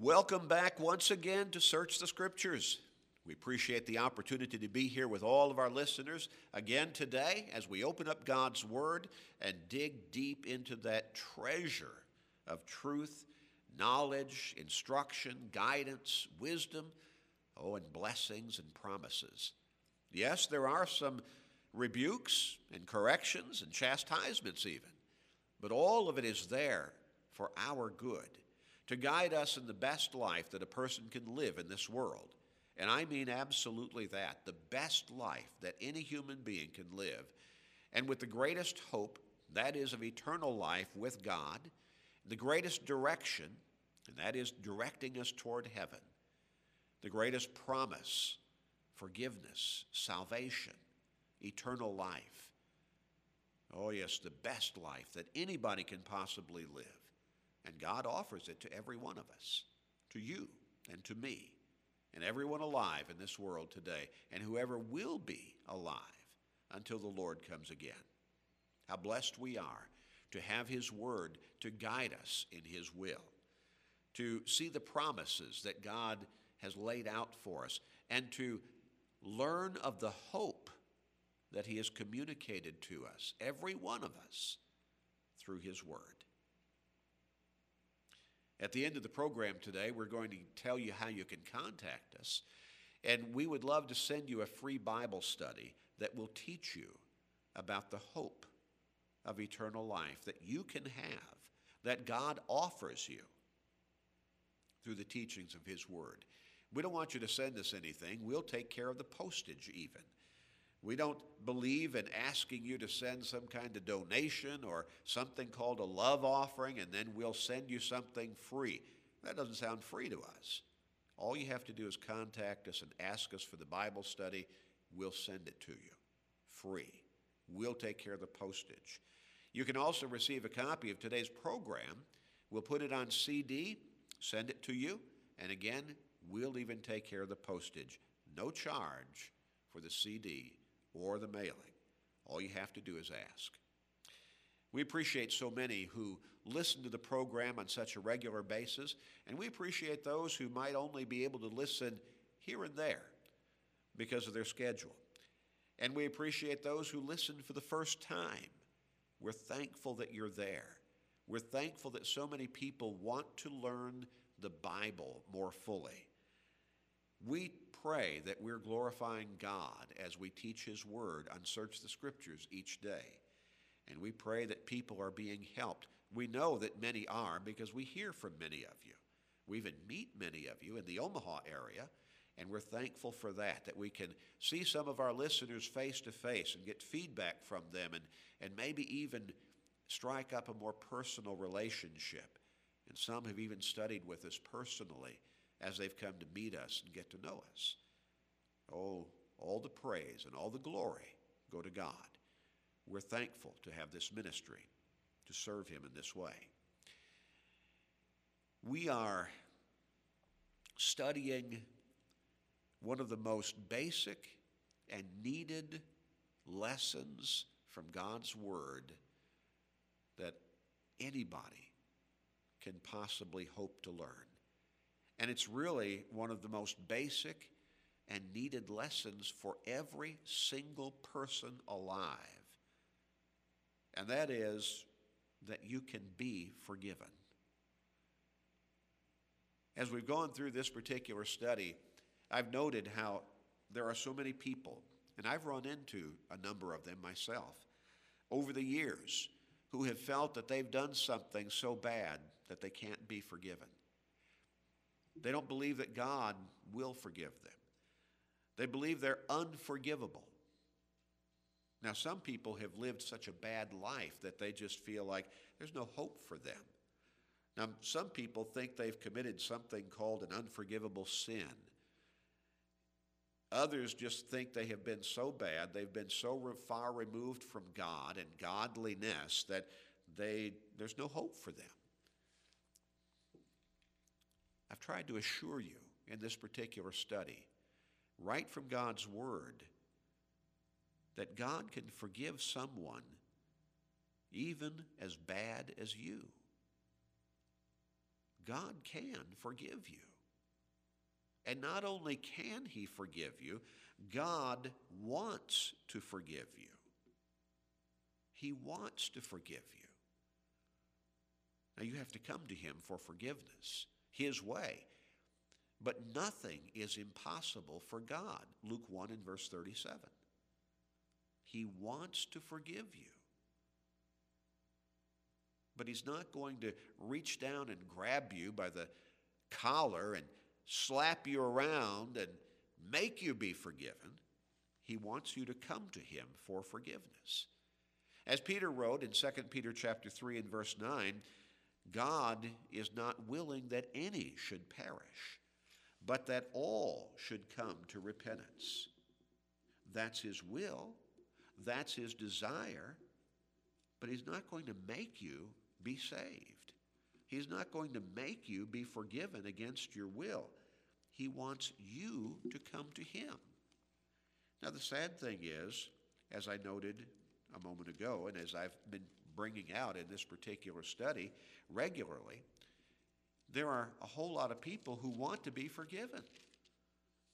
Welcome back once again to Search the Scriptures. We appreciate the opportunity to be here with all of our listeners again today as we open up God's Word and dig deep into that treasure of truth, knowledge, instruction, guidance, wisdom, oh, and blessings and promises. Yes, there are some rebukes and corrections and chastisements, even, but all of it is there for our good to guide us in the best life that a person can live in this world. And I mean absolutely that the best life that any human being can live. And with the greatest hope, that is of eternal life with God, the greatest direction, and that is directing us toward heaven, the greatest promise, forgiveness, salvation, eternal life. Oh, yes, the best life that anybody can possibly live. And God offers it to every one of us, to you and to me, and everyone alive in this world today, and whoever will be alive until the Lord comes again. How blessed we are to have His Word to guide us in His will, to see the promises that God has laid out for us, and to learn of the hope that He has communicated to us, every one of us, through His Word. At the end of the program today, we're going to tell you how you can contact us. And we would love to send you a free Bible study that will teach you about the hope of eternal life that you can have, that God offers you through the teachings of His Word. We don't want you to send us anything. We'll take care of the postage, even. We don't believe in asking you to send some kind of donation or something called a love offering and then we'll send you something free. That doesn't sound free to us. All you have to do is contact us and ask us for the Bible study. We'll send it to you free. We'll take care of the postage. You can also receive a copy of today's program. We'll put it on CD, send it to you, and again, we'll even take care of the postage. No charge for the CD or the mailing. All you have to do is ask. We appreciate so many who listen to the program on such a regular basis, and we appreciate those who might only be able to listen here and there because of their schedule. And we appreciate those who listen for the first time. We're thankful that you're there. We're thankful that so many people want to learn the Bible more fully. We pray that we're glorifying God as we teach His Word and search the Scriptures each day. And we pray that people are being helped. We know that many are because we hear from many of you. We even meet many of you in the Omaha area, and we're thankful for that, that we can see some of our listeners face to face and get feedback from them and, and maybe even strike up a more personal relationship. And some have even studied with us personally as they've come to meet us and get to know us. Oh, all the praise and all the glory go to God. We're thankful to have this ministry to serve Him in this way. We are studying one of the most basic and needed lessons from God's Word that anybody can possibly hope to learn. And it's really one of the most basic and needed lessons for every single person alive. And that is that you can be forgiven. As we've gone through this particular study, I've noted how there are so many people, and I've run into a number of them myself over the years, who have felt that they've done something so bad that they can't be forgiven. They don't believe that God will forgive them. They believe they're unforgivable. Now, some people have lived such a bad life that they just feel like there's no hope for them. Now, some people think they've committed something called an unforgivable sin. Others just think they have been so bad, they've been so far removed from God and godliness that they, there's no hope for them. I've tried to assure you in this particular study, right from God's Word, that God can forgive someone even as bad as you. God can forgive you. And not only can He forgive you, God wants to forgive you. He wants to forgive you. Now you have to come to Him for forgiveness, His way. But nothing is impossible for God. Luke 1 and verse 37. He wants to forgive you. But He's not going to reach down and grab you by the collar and slap you around and make you be forgiven. He wants you to come to Him for forgiveness. As Peter wrote in 2 Peter chapter 3 and verse 9, God is not willing that any should perish, but that all should come to repentance. That's his will, that's his desire, but he's not going to make you be saved. He's not going to make you be forgiven against your will. He wants you to come to him. Now, the sad thing is, as I noted a moment ago, and as I've been bringing out in this particular study regularly, there are a whole lot of people who want to be forgiven,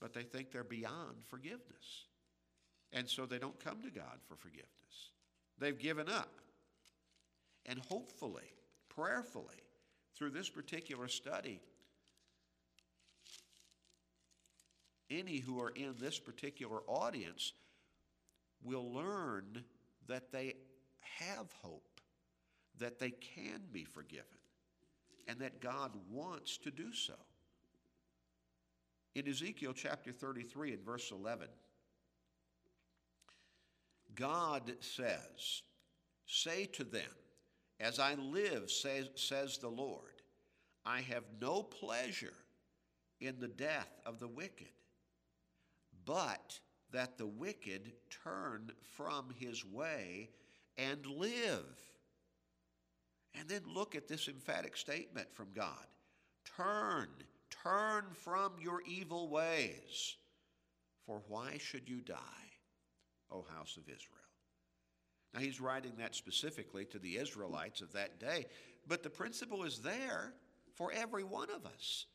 but they think they're beyond forgiveness. And so they don't come to God for forgiveness. They've given up. And hopefully, prayerfully, through this particular study, any who are in this particular audience will learn that they have hope, that they can be forgiven, and that God wants to do so. In Ezekiel chapter 33 and verse 11, God says, Say to them, As I live, says, says the Lord, I have no pleasure in the death of the wicked, but that the wicked turn from his way and live. And then look at this emphatic statement from God Turn, turn from your evil ways. For why should you die, O house of Israel? Now, he's writing that specifically to the Israelites of that day, but the principle is there for every one of us.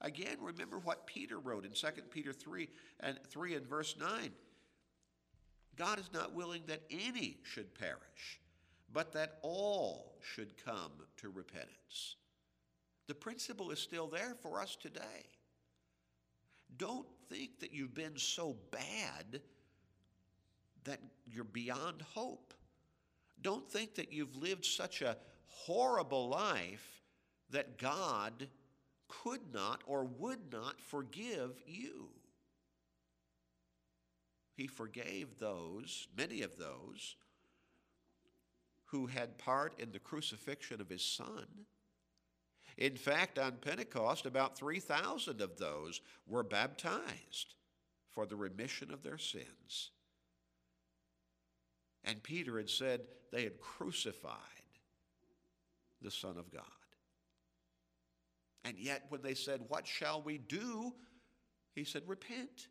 Again, remember what Peter wrote in 2 Peter 3 and 3 and verse 9. God is not willing that any should perish, but that all should come to repentance. The principle is still there for us today. Don't think that you've been so bad that you're beyond hope. Don't think that you've lived such a horrible life that God could not or would not forgive you. He forgave those, many of those, who had part in the crucifixion of his son. In fact, on Pentecost, about 3,000 of those were baptized for the remission of their sins. And Peter had said they had crucified the Son of God. And yet, when they said, What shall we do? He said, Repent,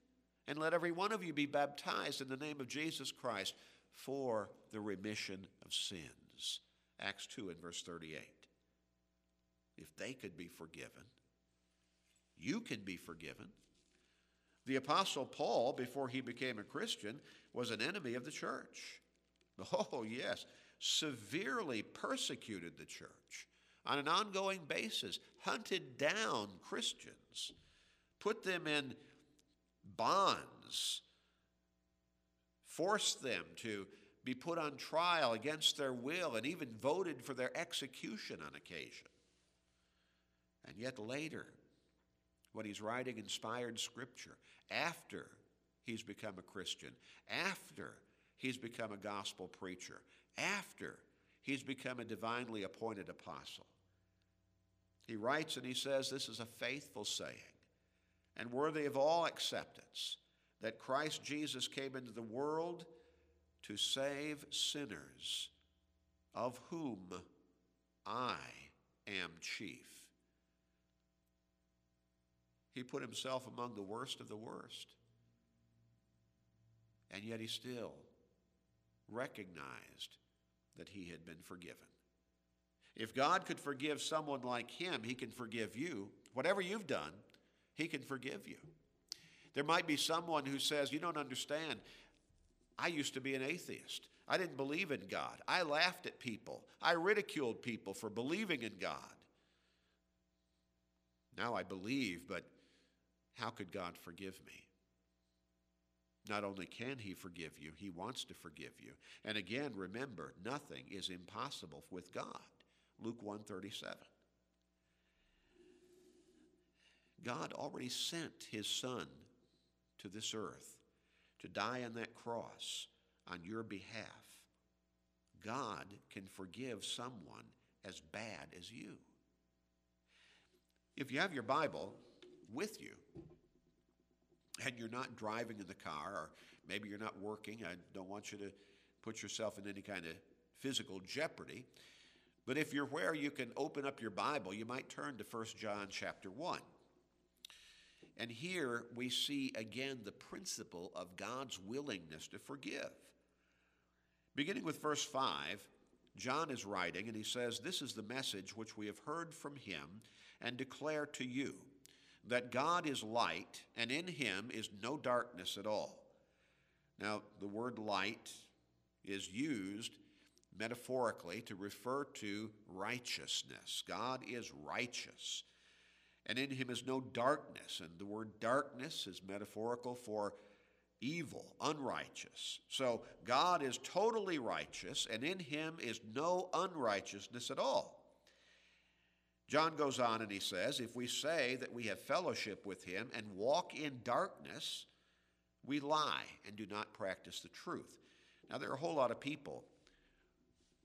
and let every one of you be baptized in the name of Jesus Christ for the remission of sins. Acts 2 and verse 38. If they could be forgiven, you can be forgiven. The Apostle Paul, before he became a Christian, was an enemy of the church. Oh, yes, severely persecuted the church on an ongoing basis, hunted down Christians, put them in bonds, forced them to be put on trial against their will, and even voted for their execution on occasion. And yet later, when he's writing inspired scripture, after he's become a Christian, after he's become a gospel preacher, after he's become a divinely appointed apostle, he writes and he says, This is a faithful saying and worthy of all acceptance that Christ Jesus came into the world to save sinners, of whom I am chief. He put himself among the worst of the worst. And yet he still recognized that he had been forgiven. If God could forgive someone like him, he can forgive you. Whatever you've done, he can forgive you. There might be someone who says, You don't understand. I used to be an atheist. I didn't believe in God. I laughed at people. I ridiculed people for believing in God. Now I believe, but how could God forgive me? Not only can he forgive you, he wants to forgive you. And again, remember, nothing is impossible with God. Luke 137. God already sent his son to this earth to die on that cross on your behalf. God can forgive someone as bad as you. If you have your Bible with you and you're not driving in the car, or maybe you're not working, I don't want you to put yourself in any kind of physical jeopardy. But if you're where you can open up your Bible, you might turn to 1 John chapter 1. And here we see again the principle of God's willingness to forgive. Beginning with verse 5, John is writing and he says, This is the message which we have heard from him and declare to you that God is light and in him is no darkness at all. Now, the word light is used metaphorically to refer to righteousness. God is righteous, and in him is no darkness. And the word darkness is metaphorical for evil, unrighteous. So God is totally righteous, and in him is no unrighteousness at all. John goes on and he says, If we say that we have fellowship with him and walk in darkness, we lie and do not practice the truth. Now, there are a whole lot of people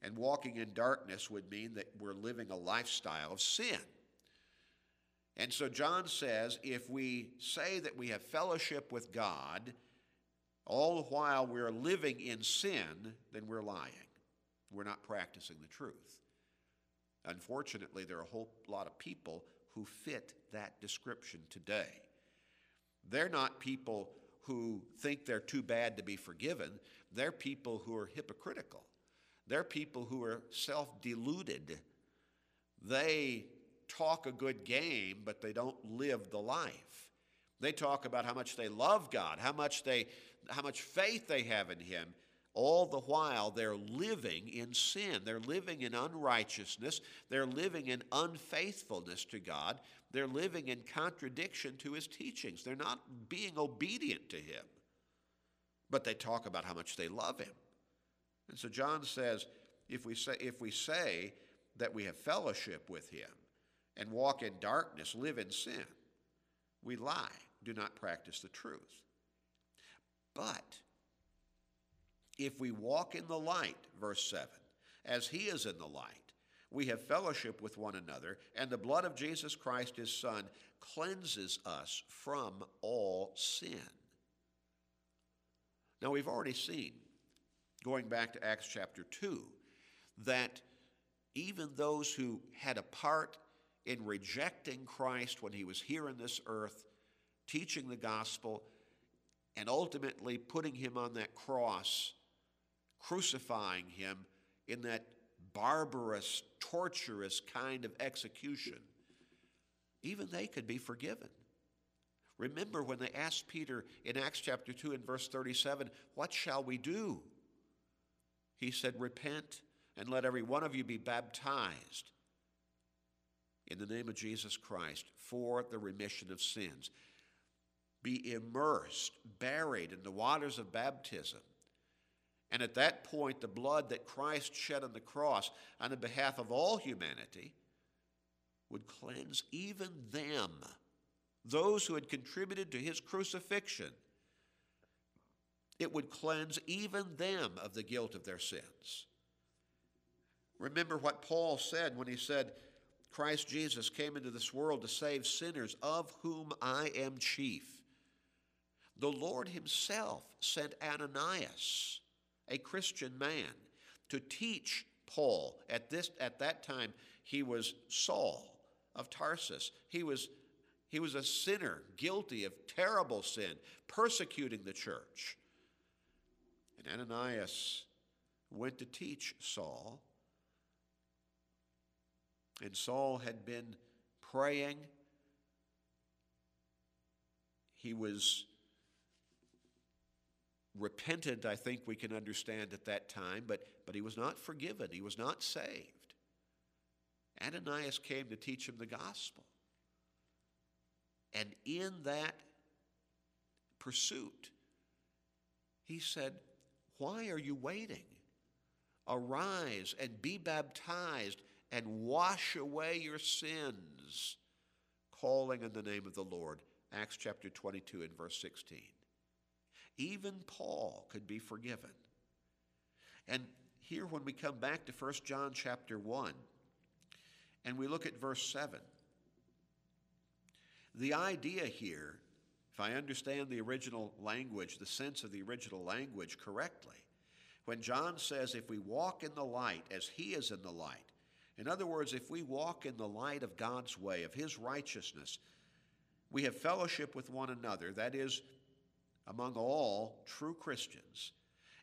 and walking in darkness would mean that we're living a lifestyle of sin. And so John says if we say that we have fellowship with God, all the while we're living in sin, then we're lying. We're not practicing the truth. Unfortunately, there are a whole lot of people who fit that description today. They're not people who think they're too bad to be forgiven, they're people who are hypocritical. They're people who are self deluded. They talk a good game, but they don't live the life. They talk about how much they love God, how much they how much faith they have in him. All the while they're living in sin. They're living in unrighteousness. They're living in unfaithfulness to God. They're living in contradiction to his teachings. They're not being obedient to him. But they talk about how much they love him. And so John says, if we say, if we say that we have fellowship with him and walk in darkness, live in sin, we lie, do not practice the truth. But if we walk in the light, verse 7, as he is in the light, we have fellowship with one another, and the blood of Jesus Christ, his Son, cleanses us from all sin. Now, we've already seen going back to Acts chapter 2, that even those who had a part in rejecting Christ when he was here in this earth, teaching the gospel, and ultimately putting him on that cross, crucifying him in that barbarous, torturous kind of execution, even they could be forgiven. Remember when they asked Peter in Acts chapter 2 and verse 37, What shall we do? He said, Repent and let every one of you be baptized in the name of Jesus Christ for the remission of sins. Be immersed, buried in the waters of baptism. And at that point, the blood that Christ shed on the cross on the behalf of all humanity would cleanse even them, those who had contributed to his crucifixion it would cleanse even them of the guilt of their sins. Remember what Paul said when he said, Christ Jesus came into this world to save sinners, of whom I am chief. The Lord Himself sent Ananias, a Christian man, to teach Paul. At, this, at that time, he was Saul of Tarsus. He was, he was a sinner, guilty of terrible sin, persecuting the church. And Ananias went to teach Saul. And Saul had been praying. He was repentant, I think we can understand at that time, but, but he was not forgiven. He was not saved. Ananias came to teach him the gospel. And in that pursuit, he said, Why are you waiting? Arise and be baptized and wash away your sins, calling in the name of the Lord. Acts chapter 22 and verse 16. Even Paul could be forgiven. And here, when we come back to 1 John chapter 1, and we look at verse 7, the idea here, if I understand the original language, the sense of the original language correctly, when John says, if we walk in the light as he is in the light, in other words, if we walk in the light of God's way, of his righteousness, we have fellowship with one another, that is, among all true Christians.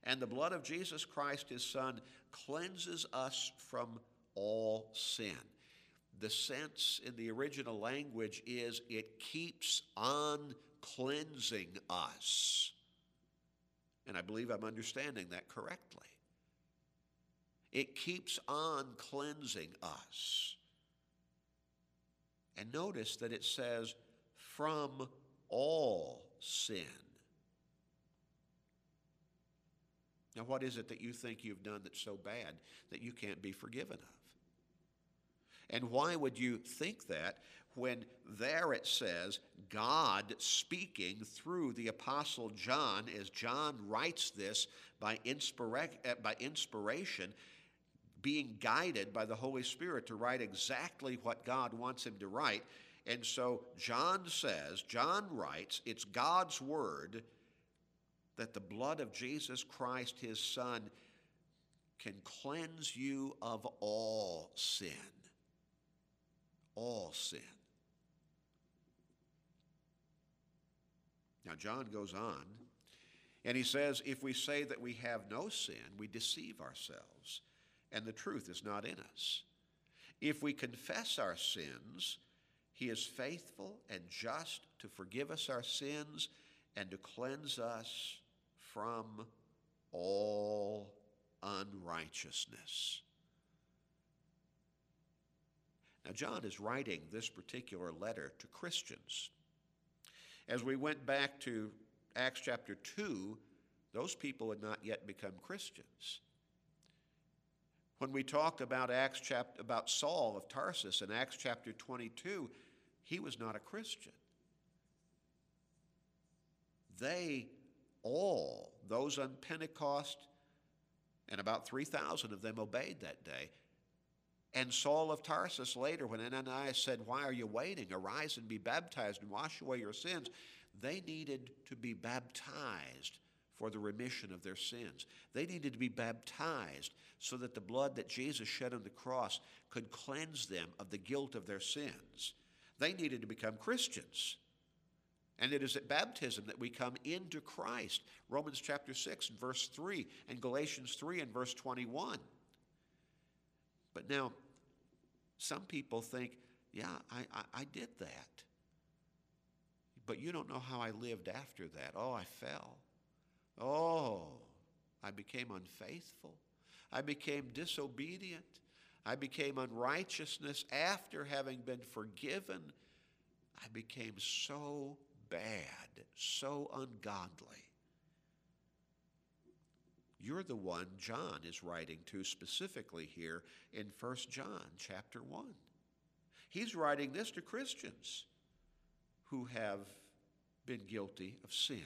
And the blood of Jesus Christ, his Son, cleanses us from all sin. The sense in the original language is it keeps on cleansing us. And I believe I'm understanding that correctly. It keeps on cleansing us. And notice that it says, from all sin. Now, what is it that you think you've done that's so bad that you can't be forgiven of? And why would you think that when there it says God speaking through the Apostle John, as John writes this by, inspira- by inspiration, being guided by the Holy Spirit to write exactly what God wants him to write? And so John says, John writes, it's God's word that the blood of Jesus Christ, his Son, can cleanse you of all sin. All sin. Now, John goes on, and he says, If we say that we have no sin, we deceive ourselves, and the truth is not in us. If we confess our sins, he is faithful and just to forgive us our sins and to cleanse us from all unrighteousness. Now, John is writing this particular letter to Christians. As we went back to Acts chapter 2, those people had not yet become Christians. When we talked about Acts chapter about Saul of Tarsus in Acts chapter 22, he was not a Christian. They all, those on Pentecost, and about 3,000 of them obeyed that day. And Saul of Tarsus later, when Ananias said, Why are you waiting? Arise and be baptized and wash away your sins. They needed to be baptized for the remission of their sins. They needed to be baptized so that the blood that Jesus shed on the cross could cleanse them of the guilt of their sins. They needed to become Christians. And it is at baptism that we come into Christ. Romans chapter 6 and verse 3, and Galatians 3 and verse 21. But now, some people think, yeah, I, I, I did that. But you don't know how I lived after that. Oh, I fell. Oh, I became unfaithful. I became disobedient. I became unrighteousness after having been forgiven. I became so bad, so ungodly. You're the one John is writing to specifically here in 1 John chapter 1. He's writing this to Christians who have been guilty of sin.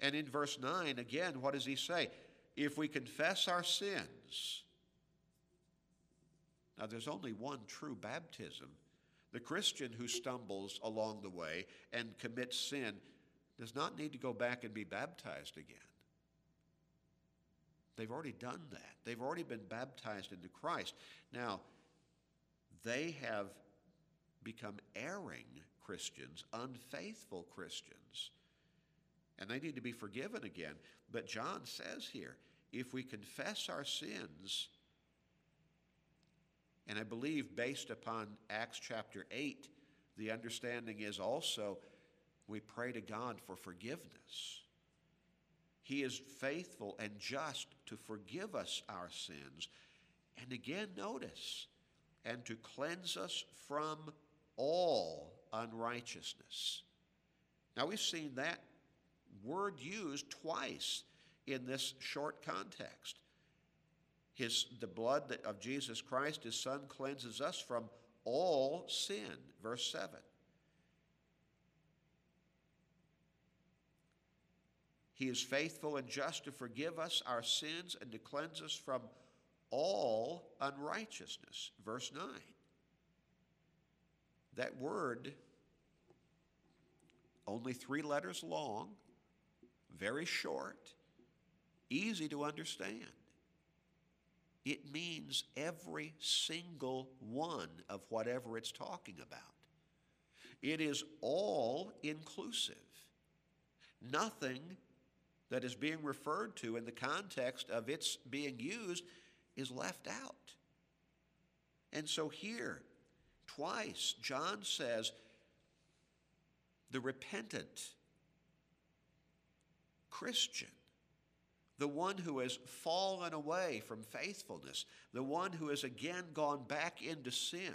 And in verse 9, again, what does he say? If we confess our sins, now there's only one true baptism the Christian who stumbles along the way and commits sin does not need to go back and be baptized again. They've already done that. They've already been baptized into Christ. Now, they have become erring Christians, unfaithful Christians, and they need to be forgiven again. But John says here if we confess our sins, And I believe, based upon Acts chapter 8, the understanding is also we pray to God for forgiveness. He is faithful and just to forgive us our sins. And again, notice, and to cleanse us from all unrighteousness. Now, we've seen that word used twice in this short context. His, the blood of Jesus Christ, his Son, cleanses us from all sin. Verse 7. He is faithful and just to forgive us our sins and to cleanse us from all unrighteousness. Verse 9. That word, only three letters long, very short, easy to understand. It means every single one of whatever it's talking about. It is all inclusive. Nothing that is being referred to in the context of its being used is left out. And so here, twice, John says, the repentant Christian the one who has fallen away from faithfulness, the one who has again gone back into sin.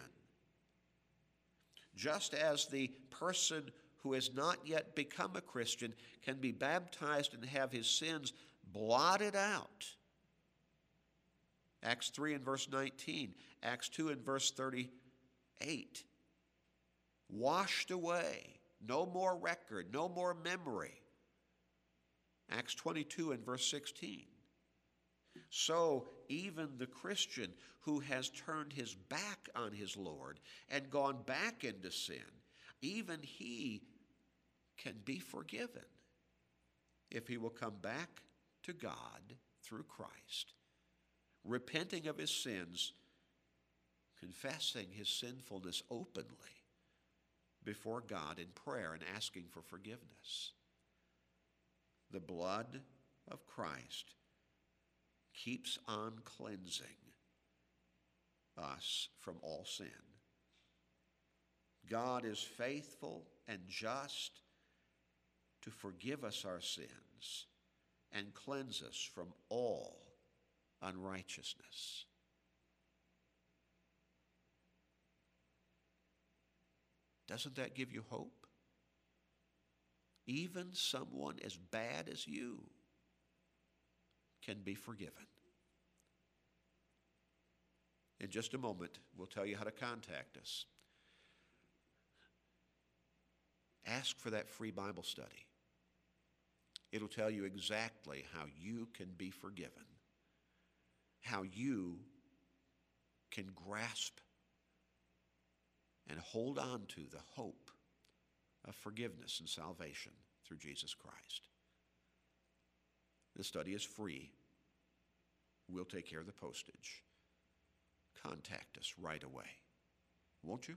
Just as the person who has not yet become a Christian can be baptized and have his sins blotted out. Acts 3 and verse 19, Acts 2 and verse 38. Washed away, no more record, no more memory. Acts 22 and verse 16. So, even the Christian who has turned his back on his Lord and gone back into sin, even he can be forgiven if he will come back to God through Christ, repenting of his sins, confessing his sinfulness openly before God in prayer and asking for forgiveness. The blood of Christ keeps on cleansing us from all sin. God is faithful and just to forgive us our sins and cleanse us from all unrighteousness. Doesn't that give you hope? Even someone as bad as you can be forgiven. In just a moment, we'll tell you how to contact us. Ask for that free Bible study. It'll tell you exactly how you can be forgiven, how you can grasp and hold on to the hope of forgiveness and salvation through Jesus Christ. The study is free. We'll take care of the postage. Contact us right away. Won't you?